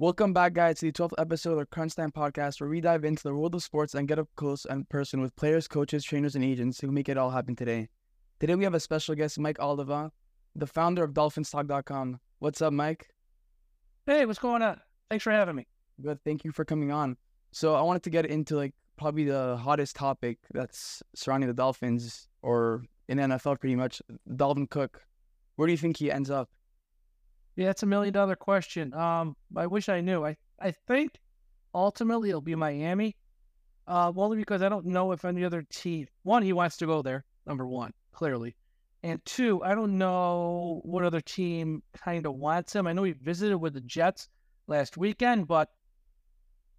Welcome back, guys, to the 12th episode of the Crunch Time podcast, where we dive into the world of sports and get up close and person with players, coaches, trainers, and agents who make it all happen today. Today, we have a special guest, Mike Oliva, the founder of DolphinsTalk.com. What's up, Mike? Hey, what's going on? Thanks for having me. Good. Thank you for coming on. So, I wanted to get into like probably the hottest topic that's surrounding the Dolphins or in NFL pretty much. Dalvin Cook. Where do you think he ends up? Yeah, it's a million dollar question. Um, I wish I knew. I, I think ultimately it'll be Miami. Uh, only because I don't know if any other team. One, he wants to go there. Number one, clearly, and two, I don't know what other team kind of wants him. I know he visited with the Jets last weekend, but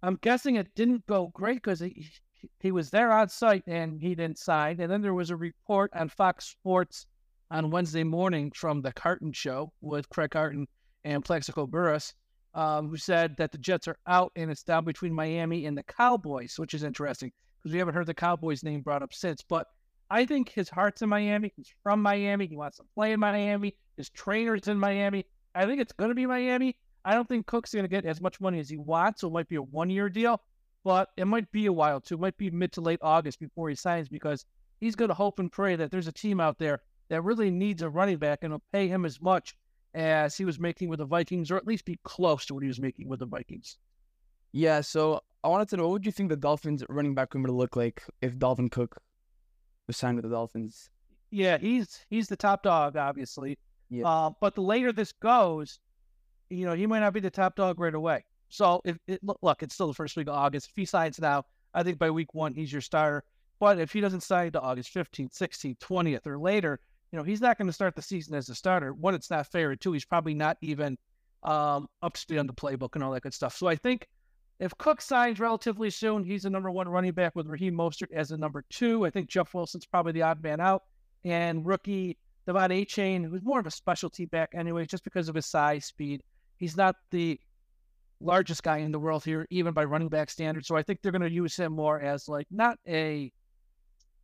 I'm guessing it didn't go great because he he was there on site and he didn't sign. And then there was a report on Fox Sports on Wednesday morning from the Carton show with Craig Carton and Plaxico Burress, um, who said that the Jets are out and it's down between Miami and the Cowboys, which is interesting because we haven't heard the Cowboys name brought up since. But I think his heart's in Miami. He's from Miami. He wants to play in Miami. His trainer's in Miami. I think it's going to be Miami. I don't think Cook's going to get as much money as he wants, so it might be a one year deal, but it might be a while too. It might be mid to late August before he signs because he's going to hope and pray that there's a team out there that really needs a running back and will pay him as much as he was making with the Vikings, or at least be close to what he was making with the Vikings. Yeah, so I wanted to know what would you think the Dolphins running back room would look like if Dalvin Cook was signed with the Dolphins? Yeah, he's he's the top dog, obviously. Yeah. Uh, but the later this goes, you know, he might not be the top dog right away. So if it, look, it's still the first week of August. If he signs now, I think by week one he's your starter. But if he doesn't sign to August 15th, 16th, 20th, or later, you know, he's not going to start the season as a starter. One, it's not fair. Two, he's probably not even um, up to speed on the playbook and all that good stuff. So I think if Cook signs relatively soon, he's the number one running back with Raheem Mostert as the number two. I think Jeff Wilson's probably the odd man out. And rookie De'Von Achane, who's more of a specialty back anyway, just because of his size, speed. He's not the largest guy in the world here, even by running back standards. So I think they're going to use him more as like not a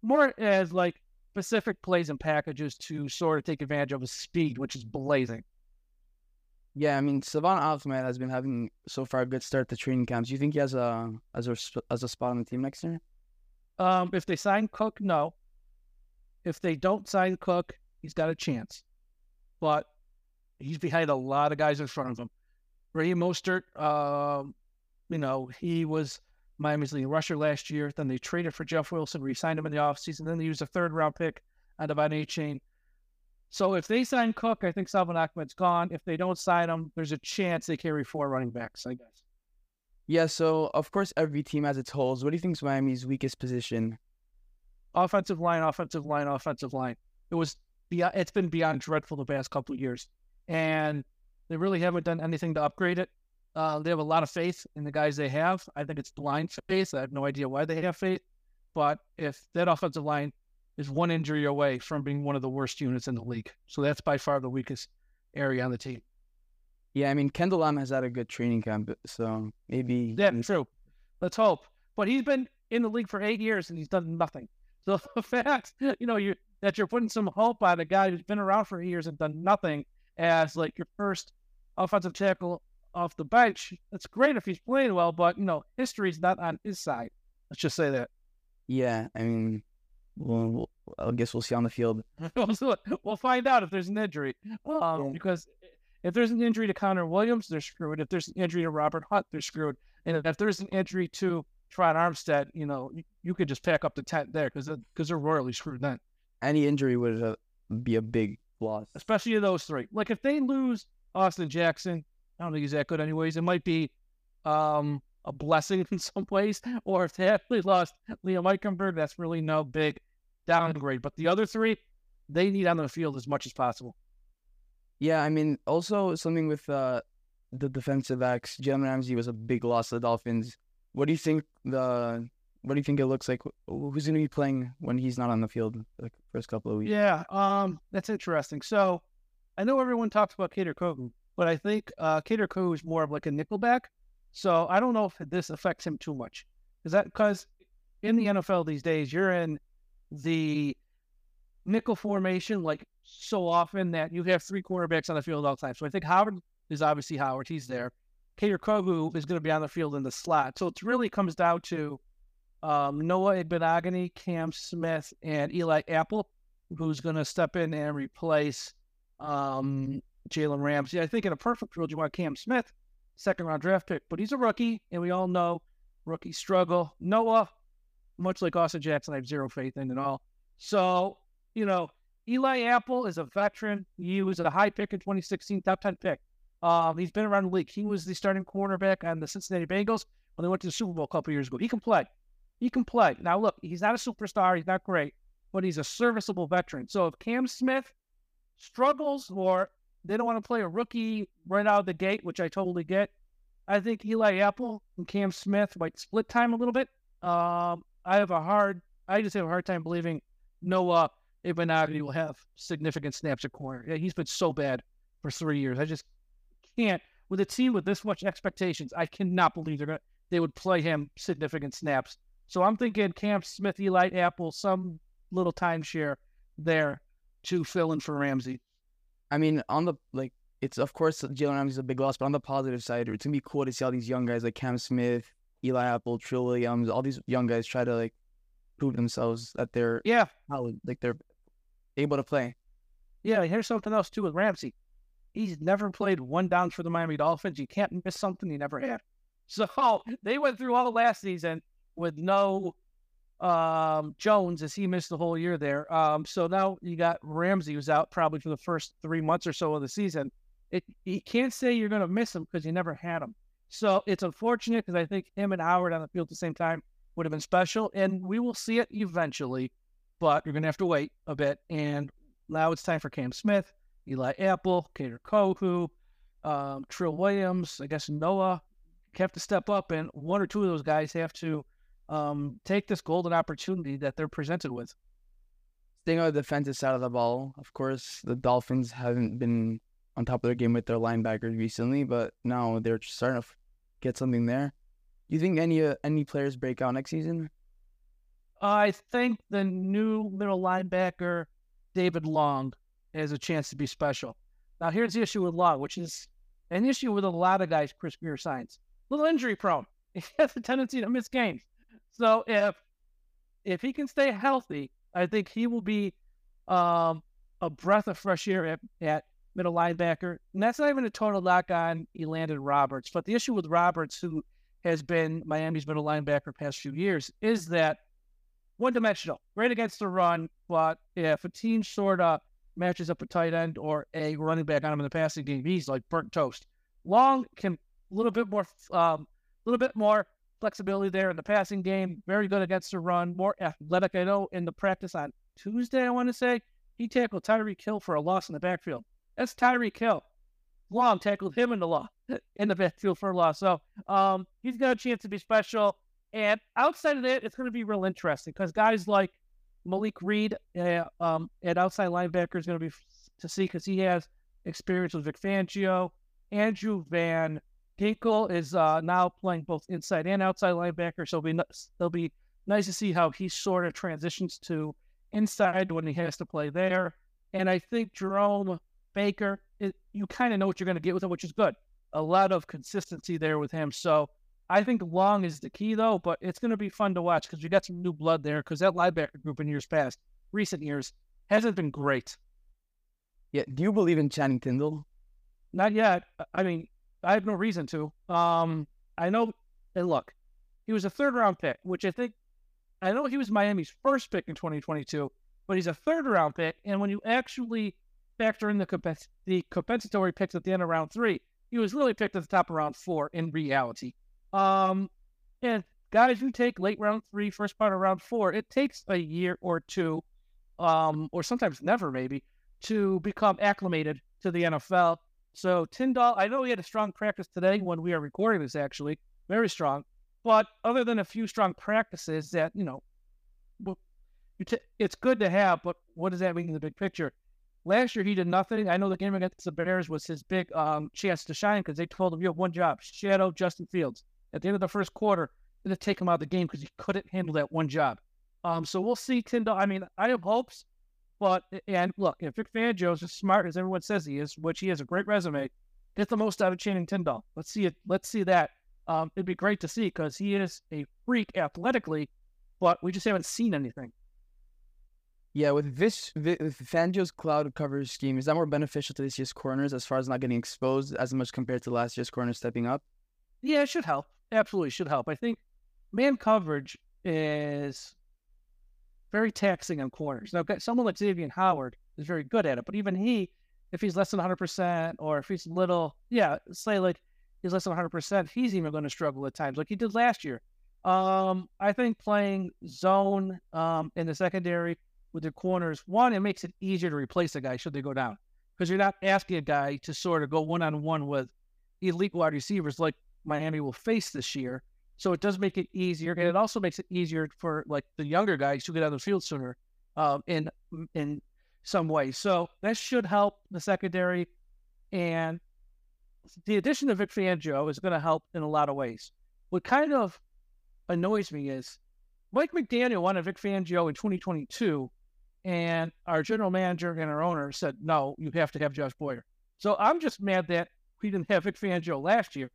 more as like specific plays and packages to sort of take advantage of his speed, which is blazing. Yeah, I mean, Salvon Ahmed has been having so far a good start to training camps. Do you think he has a as a as a spot on the team next year? Um, if they sign Cook, no. If they don't sign Cook, he's got a chance, but he's behind a lot of guys in front of him. Raheem Mostert, um, you know, he was Miami's leading rusher last year. Then they traded for Jeff Wilson, re-signed him in the offseason. Then they used a third round pick on De'Von Achane. So if they sign Cook, I think Salvon Ahmed's gone. If they don't sign him, there's a chance they carry four running backs, I guess. Yeah, so of course every team has its holes. What do you think is Miami's weakest position? Offensive line, offensive line, offensive line. It was beyond, it's been beyond dreadful the past couple of years. And they really haven't done anything to upgrade it. Uh, they have a lot of faith in the guys they have. I think it's blind faith. I have no idea why they have faith. But if that offensive line is one injury away from being one of the worst units in the league, so that's by far the weakest area on the team. Yeah, I mean Kendall Lamm has had a good training camp, so maybe yeah, true. Let's hope. But he's been in the league for eight years and he's done nothing. So the fact, you know, you that you're putting some hope on a guy who's been around for eight years and done nothing as like your first offensive tackle off the bench. That's great if he's playing well, but you know, history's not on his side. Let's just say that. Yeah, I mean, well, I guess we'll see on the field. we'll find out if there's an injury, um, yeah. because if there's an injury to Connor Williams, they're screwed. If there's an injury to Robert Hunt, they're screwed. And if there's an injury to Tron Armstead, you know, you, you could just pack up the tent there because because they're royally screwed then. Any injury would uh, be a big loss, especially those three. Like if they lose Austin Jackson, I don't think he's that good, anyways. It might be um, a blessing in some ways, or if they actually lost Liam Eichenberg, that's really no big downgrade. But the other three, they need on the field as much as possible. Yeah, I mean, also something with uh, the defensive backs. Jalen Ramsey was a big loss to the Dolphins. What do you think the what do you think it looks like? Who's going to be playing when he's not on the field the first couple of weeks? Yeah, um, that's interesting. So I know everyone talks about Kader Kohou, but I think uh, Kohou is more of like a nickelback. So I don't know if this affects him too much. Is that because in the NFL these days, you're in the nickel formation like so often that you have three quarterbacks on the field all the time. So I think Howard is obviously Howard. He's there. Kader Kohou is going to be on the field in the slot. So it really comes down to um, Noah Igbinoghene, Cam Smith, and Eli Apple, who's going to step in and replace um, Jalen Ramsey. I think in a perfect world, you want Cam Smith, second round draft pick, but he's a rookie, and we all know rookies struggle. Noah, much like Austin Jackson, I have zero faith in at all. So, you know, Eli Apple is a veteran. He was a high pick in 2016, top 10 pick. Um, he's been around the league. He was the starting cornerback on the Cincinnati Bengals when they went to the Super Bowl a couple years ago. He can play. He can play. Now, look, he's not a superstar. He's not great, but he's a serviceable veteran. So if Cam Smith struggles or they don't want to play a rookie right out of the gate, which I totally get, I think Eli Apple and Cam Smith might split time a little bit. Um, I have a hard, I just have a hard time believing Noah Igbinoghene will have significant snaps at corner. Yeah, he's been so bad for three years. I just can't, with a team with this much expectations, I cannot believe they're gonna, they would play him significant snaps. So I'm thinking Cam Smith, Eli Apple, some little timeshare there to fill in for Ramsey. I mean, on the like, it's of course Jalen Ramsey's a big loss, but on the positive side, it's gonna be cool to see all these young guys like Cam Smith, Eli Apple, Trill Williams, all these young guys try to like prove themselves that they're yeah, like they're able to play. Yeah, here's something else too with Ramsey. He's never played one down for the Miami Dolphins. You can't miss something he never had. So they went through all last season with no um, Jones as he missed the whole year there. Um, so now you got Ramsey who's out probably for the first three months or so of the season. It you can't say you're going to miss him because you never had him. So it's unfortunate because I think him and Howard on the field at the same time would have been special, and we will see it eventually. But you're going to have to wait a bit. And now it's time for Cam Smith, Eli Apple, Kader Kohou, um, Trill Williams. I guess Noah have to step up, and one or two of those guys have to um, take this golden opportunity that they're presented with. Staying on the defensive side of the ball, of course, the Dolphins haven't been on top of their game with their linebackers recently, but now they're starting to get something there. Do you think any uh, any players break out next season? I think the new middle linebacker, David Long, has a chance to be special. Now, here's the issue with Long, which is an issue with a lot of guys Chris Grier signs. Little injury prone. He has a tendency to miss games. So if if he can stay healthy, I think he will be um, a breath of fresh air at, at middle linebacker. And that's not even a total knock on Elandon Roberts. But the issue with Roberts, who has been Miami's middle linebacker past few years, is that one dimensional, great against the run, but if a team sort of matches up a tight end or a running back on him in the passing game, he's like burnt toast. Long can a little bit more, a um, little bit more flexibility there in the passing game. Very good against the run, more athletic. I know in the practice on Tuesday, I want to say he tackled Tyreek Hill for a loss in the backfield. That's Tyreek Hill. Long tackled him in the law in the backfield for a loss. So um, he's got a chance to be special. And outside of that, it's going to be real interesting because guys like Malik Reed uh, um, at outside linebacker is going to be f- to see because he has experience with Vic Fangio. Andrew Van Ginkel is uh, now playing both inside and outside linebacker, so it'll be, it'll be nice to see how he sort of transitions to inside when he has to play there. And I think Jerome Baker, it, you kind of know what you're going to get with him, which is good. A lot of consistency there with him. So I think long is the key, though, but it's going to be fun to watch because you got some new blood there because that linebacker group in years past, recent years, hasn't been great. Yeah. Do you believe in Channing Tindall? Not yet. I mean, I have no reason to. Um, I know, and look, he was a third round pick, which I think, I know he was Miami's first pick in 2022, but he's a third round pick. And when you actually factor in the, the compensatory picks at the end of round three, he was really picked at the top of round four in reality. Um, and guys who take late round three, first part of round four, it takes a year or two, um, or sometimes never maybe, to become acclimated to the NFL. So Tindall, I know he had a strong practice today when we are recording this, actually, very strong. But other than a few strong practices that you know, it's good to have. But what does that mean in the big picture? Last year he did nothing. I know the game against the Bears was his big um, chance to shine because they told him you have one job: shadow Justin Fields at the end of the first quarter, to take him out of the game because he couldn't handle that one job. Um, so we'll see Tindall. I mean, I have hopes, but and look, if Vic Fangio is as smart as everyone says he is, which he has a great resume, get the most out of Channing Tindall. Let's see it. Let's see that. Um, it'd be great to see because he is a freak athletically, but we just haven't seen anything. Yeah, with this with Fangio's cloud coverage scheme, is that more beneficial to this year's corners as far as not getting exposed as much compared to last year's corners stepping up? Yeah, it should help. Absolutely should help. I think man coverage is very taxing on corners. Now, someone like Xavier Howard is very good at it, but even he, if he's less than 100% or if he's little, yeah, say like he's less than 100%, he's even going to struggle at times, like he did last year. Um, I think playing zone um, in the secondary with the corners, one, it makes it easier to replace a guy should they go down because you're not asking a guy to sort of go one on one with elite wide receivers like Miami will face this year. So it does make it easier, and it also makes it easier for like the younger guys to get on the field sooner um, in in some way. So that should help the secondary, and the addition of Vic Fangio is going to help in a lot of ways. What kind of annoys me is Mike McDaniel wanted Vic Fangio in 2022, and our general manager and our owner said, no, you have to have Josh Boyer. So I'm just mad that we didn't have Vic Fangio last year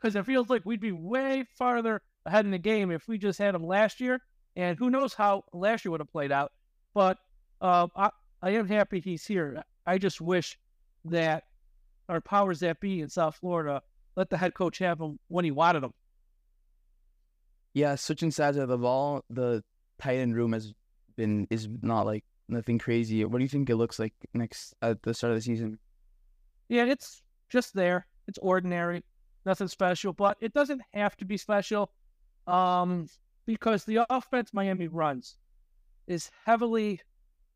because it feels like we'd be way farther ahead in the game if we just had him last year. And who knows how last year would have played out. But uh, I, I am happy he's here. I just wish that our powers that be in South Florida let the head coach have him when he wanted him. Yeah, switching sides of the ball, the tight end room has been is not like nothing crazy. What do you think it looks like next at the start of the season? Yeah, it's just there. It's ordinary, nothing special, but it doesn't have to be special, um, because the offense Miami runs is heavily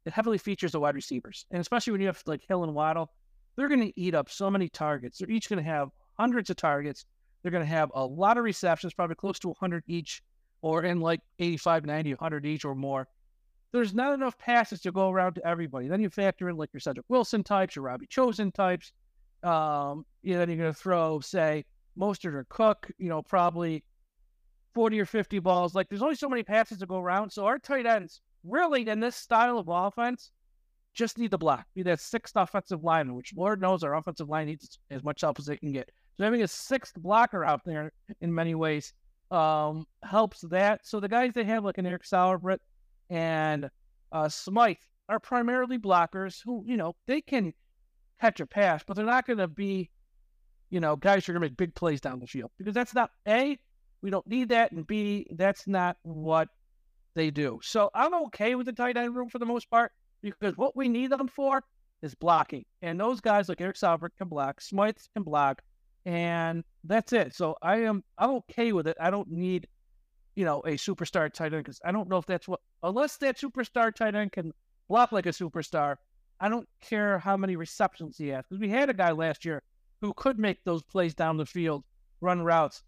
it heavily features the wide receivers, and especially when you have like Hill and Waddle, they're going to eat up so many targets. They're each going to have hundreds of targets. They're going to have a lot of receptions, probably close to 100 each, or in like 85, 90, 100 each or more there's not enough passes to go around to everybody. Then you factor in like your Cedric Wilson types, your Robbie Chosen types. Um, you know, then you're going to throw, say, Mostert or Cook, you know, probably 40 or 50 balls. Like there's only so many passes to go around. So our tight ends really in this style of offense just need the block. Be that sixth offensive line, which Lord knows our offensive line needs as much help as they can get. So having a sixth blocker out there in many ways um, helps that. So the guys they have like an Eric Saubert, and uh, Smythe are primarily blockers who, you know, they can catch a pass, but they're not going to be, you know, guys are going to make big plays down the field because that's not A, we don't need that, and B, that's not what they do. So I'm okay with the tight end room for the most part because what we need them for is blocking. And those guys like Eric Saubert can block, Smythe can block, and that's it. So I am I'm okay with it. I don't need you know, a superstar tight end because I don't know if that's what, unless that superstar tight end can block like a superstar, I don't care how many receptions he has. Because we had a guy last year who could make those plays down the field, run routes.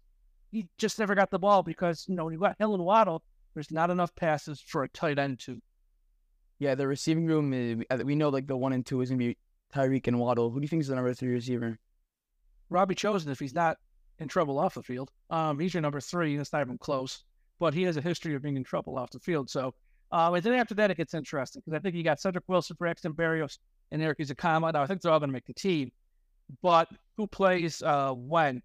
He just never got the ball because, you know, when you got Hill and Waddle, there's not enough passes for a tight end to. Yeah, the receiving room, uh, we know like the one and two is going to be Tyreek and Waddle. Who do you think is the number three receiver? Robbie Chosen, if he's not in trouble off the field. Um, he's your number three, and it's not even close but he has a history of being in trouble off the field. So, uh, and then after that, it gets interesting because I think you got Cedric Wilson, Braxton Berrios, and Erik Ezukanma. Now, I think they're all going to make the team, but who plays uh, when?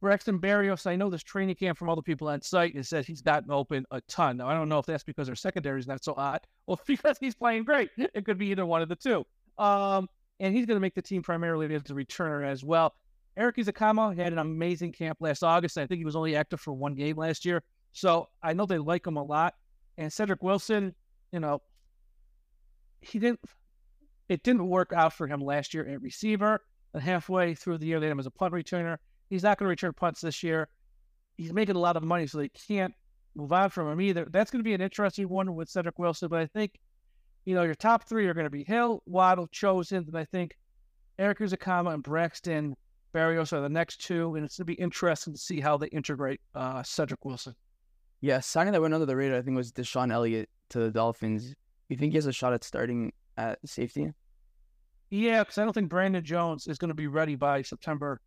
Braxton Berrios, I know this training camp from the people on site is says he's gotten open a ton. Now, I don't know if that's because our secondary is not so hot or because he's playing great. It could be either one of the two. Um, and he's going to make the team primarily as a returner as well. Erik Ezukanma had an amazing camp last August. I think he was only active for one game last year. So I know they like him a lot. And Cedric Wilson, you know, he didn't. It didn't work out for him last year at receiver. And halfway through the year, they had him as a punt returner. He's not going to return punts this year. He's making a lot of money, so they can't move on from him either. That's going to be an interesting one with Cedric Wilson. But I think, you know, your top three are going to be Hill, Waddle, Chosen, and I think Erik Ezukanma and Braxton Berrios are the next two. And it's going to be interesting to see how they integrate uh, Cedric Wilson. Yeah, signing that went under the radar, I think, was DeShon Elliott to the Dolphins. You think he has a shot at starting at safety? Yeah, because I don't think Brandon Jones is going to be ready by September.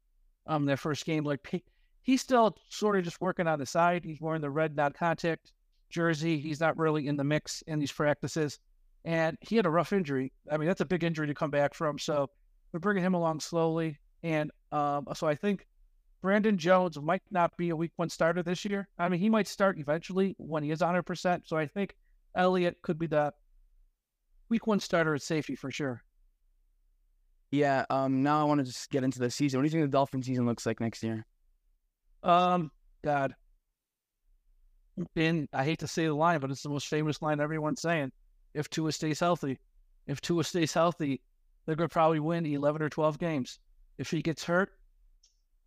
Um, their first game, like he, he's still sort of just working on the side. He's wearing the red non-contact jersey. He's not really in the mix in these practices, and he had a rough injury. I mean, that's a big injury to come back from. So we're bringing him along slowly. And um, so I think Brandon Jones might not be a week one starter this year. I mean, he might start eventually when he is 100%. So I think Elliott could be the week one starter at safety for sure. Yeah. Um. Now I want to just get into the season. What do you think the Dolphin season looks like next year? Um. God. And I hate to say the line, but it's the most famous line everyone's saying. If Tua stays healthy, if Tua stays healthy, they're to probably win 11 or 12 games. If he gets hurt,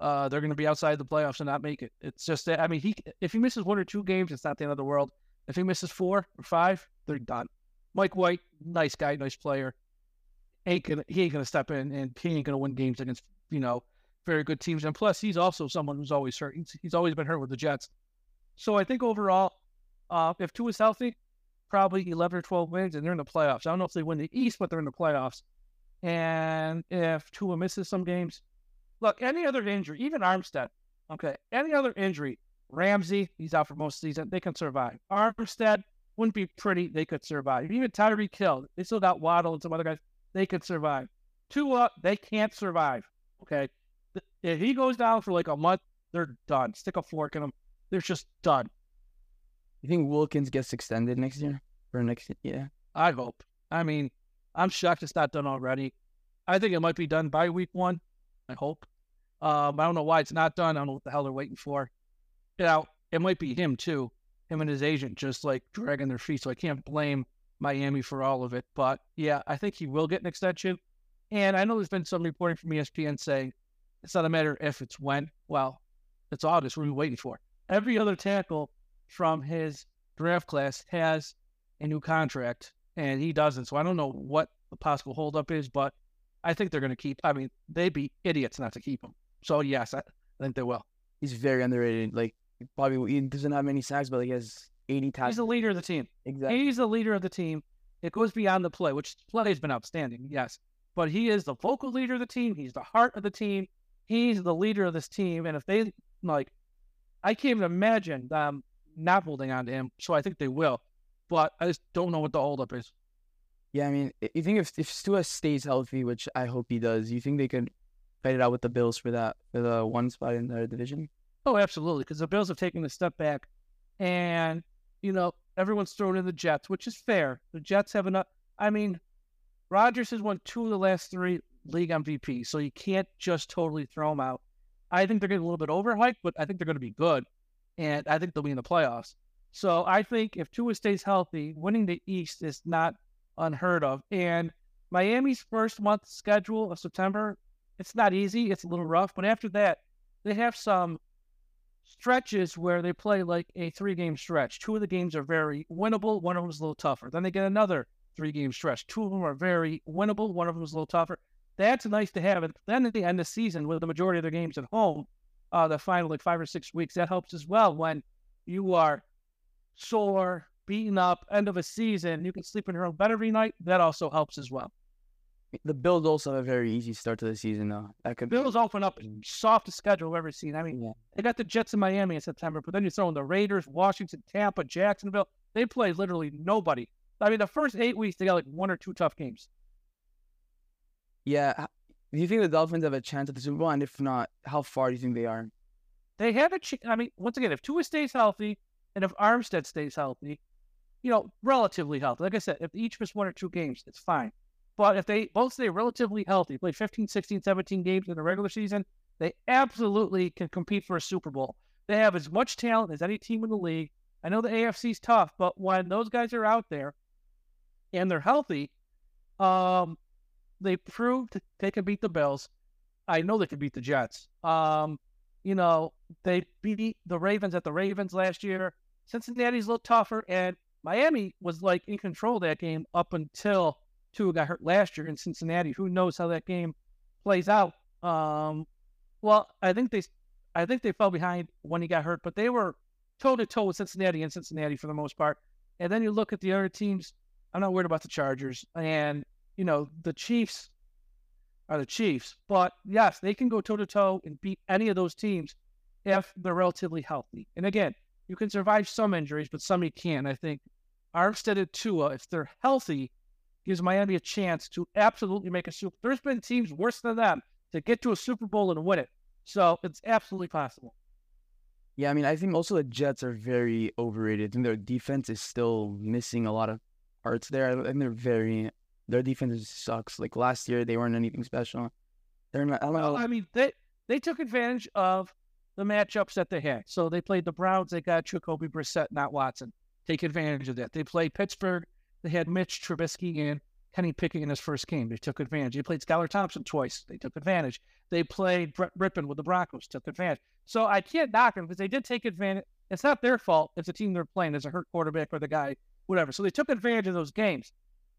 uh, they're to be outside the playoffs and not make it. It's just that I mean, he if he misses one or two games, it's not the end of the world. If he misses four or five, they're done. Mike White, nice guy, nice player. Ain't gonna he ain't gonna step in and he ain't gonna win games against you know very good teams. And plus, he's also someone who's always hurt. He's, he's always been hurt with the Jets. So I think overall, uh, if Tua is healthy, probably 11 or 12 wins, and they're in the playoffs. I don't know if they win the East, but they're in the playoffs. And if Tua misses some games, look, any other injury, even Armstead, okay, any other injury, Ramsey, he's out for most of the season, they can survive. Armstead wouldn't be pretty, they could survive. Even Tyreek Hill, they still got Waddle and some other guys, they could survive. Two up, they can't survive, okay? If he goes down for like a month, they're done. Stick a fork in them. They're just done. You think Wilkins gets extended next year or next year? Yeah. I hope. I mean, I'm shocked it's not done already. I think it might be done by week one. I hope. Um, I don't know why it's not done. I don't know what the hell they're waiting for. You know, it might be him too, him and his agent just like dragging their feet. So I can't blame Miami for all of it. But yeah, I think he will get an extension. And I know there's been some reporting from ESPN saying it's not a matter if it's when. Well, it's August. What are we waiting for? Every other tackle from his draft class has a new contract, and he doesn't. So I don't know what the possible holdup is, but I think they're going to keep. I mean, they'd be idiots not to keep him. So yes, I, I think they will. He's very underrated. Like probably he doesn't have many sacks, but he has 80 tackles. He's the leader of the team. Exactly. He's the leader of the team. It goes beyond the play, which play has been outstanding, yes. But he is the vocal leader of the team. He's the heart of the team. He's the leader of this team. And if they like, I can't even imagine them not holding on to him. So I think they will. But I just don't know what the holdup is. Yeah, I mean, you think if if Tua stays healthy, which I hope he does, you think they could fight it out with the Bills for that for the one spot in their division? Oh, absolutely, because the Bills have taken a step back, and you know everyone's thrown in the Jets, which is fair. The Jets have enough. I mean, Rodgers has won two of the last three league MVP, so you can't just totally throw them out. I think they're getting a little bit overhyped, but I think they're going to be good, and I think they'll be in the playoffs. So I think if Tua stays healthy, winning the East is not unheard of. And Miami's first month schedule of September, it's not easy. It's a little rough. But after that, they have some stretches where they play like a three game stretch. Two of the games are very winnable, one of them is a little tougher. Then they get another three game stretch. Two of them are very winnable, one of them is a little tougher. That's nice to have. And then at the end of the season, with the majority of their games at home, uh, the final like five or six weeks, that helps as well when you are sore, beaten up, end of a season, you can sleep in your own bed every night. That also helps as well. The Bills also have a very easy start to the season, though. That could Bills open up softest schedule I've ever seen. I mean, yeah. they got the Jets in Miami in September, but then you throw in the Raiders, Washington, Tampa, Jacksonville. They play literally nobody. I mean, the first eight weeks they got like one or two tough games. Yeah. Do you think the Dolphins have a chance at the Super Bowl? And if not, how far do you think they are? They have a chance. I mean, once again, if Tua stays healthy and if Armstead stays healthy, you know, relatively healthy. Like I said, if each miss one or two games, it's fine. But if they both stay relatively healthy, play 15, 16, 17 games in the regular season, they absolutely can compete for a Super Bowl. They have as much talent as any team in the league. I know the AFC's tough, but when those guys are out there and they're healthy, um, they proved they can beat the Bills. I know they can beat the Jets. Um, you know, they beat the Ravens at the Ravens last year. Cincinnati's a little tougher, and Miami was like in control that game up until Tua got hurt last year in Cincinnati. Who knows how that game plays out? Um, well, I think they, I think they fell behind when he got hurt, but they were toe to toe with Cincinnati and Cincinnati for the most part. And then you look at the other teams. I'm not worried about the Chargers, and you know the Chiefs are the Chiefs. But yes, they can go toe to toe and beat any of those teams if they're relatively healthy. And again, you can survive some injuries, but some you can't. I think Armstead and Tua, if they're healthy, gives Miami a chance to absolutely make a Super. There's been teams worse than them to get to a Super Bowl and win it. So it's absolutely possible. Yeah, I mean, I think also the Jets are very overrated. I think their defense is still missing a lot of parts there. I think they're very their defense sucks. Like last year, they weren't anything special. They're not. I don't know. I mean, they they took advantage of the matchups that they had. So they played the Browns. They got Jacoby Brissett, not Watson. Take advantage of that. They played Pittsburgh. They had Mitch Trubisky and Kenny Pickett in his first game. They took advantage. They played Skylar Thompson twice. They took advantage. They played Brett Rypien with the Broncos. Took advantage. So I can't knock them because they did take advantage. It's not their fault if the team they're playing is a hurt quarterback or the guy, whatever. So they took advantage of those games.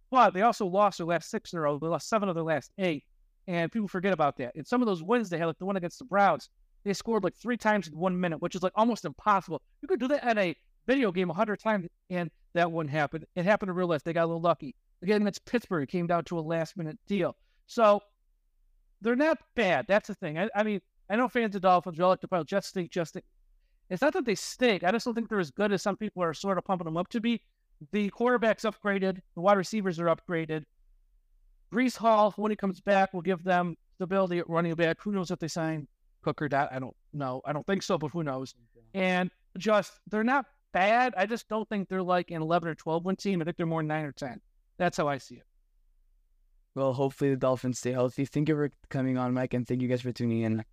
But they also lost their last six in a row. They lost seven of their last eight. And people forget about that. And some of those wins they had, like the one against the Browns, they scored like three times in one minute, which is like almost impossible. You could do that at a video game a hundred times, and that wouldn't happen. It happened in real life. They got a little lucky. Again, against Pittsburgh, it came down to a last minute deal. So they're not bad. That's the thing. I, I mean, I know fans of Dolphins are like to pile just stink, just stink. It's not that they stink. I just don't think they're as good as some people are sort of pumping them up to be. The quarterback's upgraded. The wide receivers are upgraded. Breece Hall, when he comes back, will give them stability at running back. Who knows if they sign Cook or that? I don't know. I don't think so, but who knows? And just they're not bad. I just don't think they're like an 11 or 12 win team. I think they're more 9 or 10. That's how I see it. Well, hopefully the Dolphins stay healthy. Thank you for coming on, Mike, and thank you guys for tuning in.